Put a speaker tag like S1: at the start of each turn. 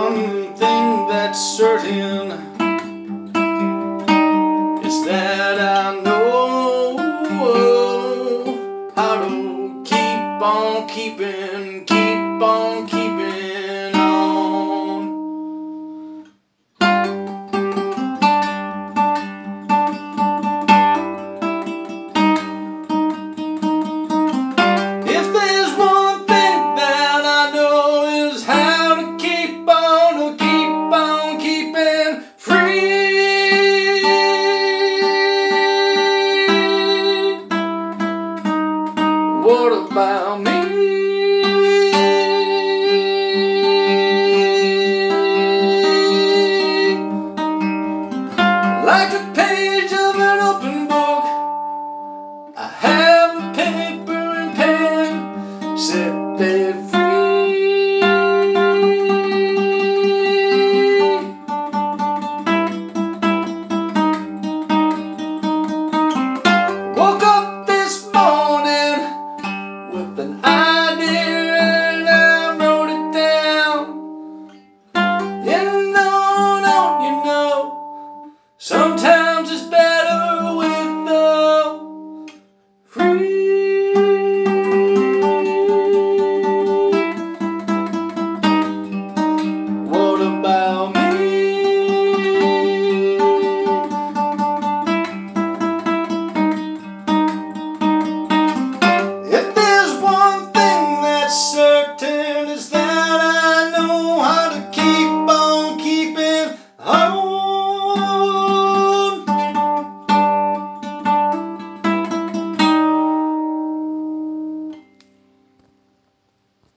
S1: one thing that's certain is that I know how to keep on keeping, keep on keeping. What about me? Like a page of an open book I have a paper and pen Sit there